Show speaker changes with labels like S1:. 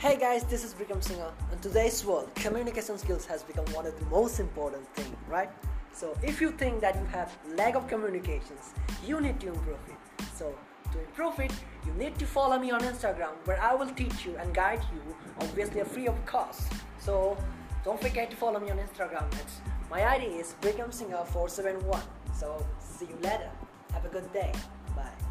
S1: Hey guys, this is Vikram Singha. In today's world, communication skills has become one of the most important thing, right? So if you think that you have lack of communications, you need to improve it. So to improve it, you need to follow me on Instagram where I will teach you and guide you, obviously free of cost. So don't forget to follow me on Instagram. It's, my ID is Vikram Singha 471. So see you later. Have a good day. Bye.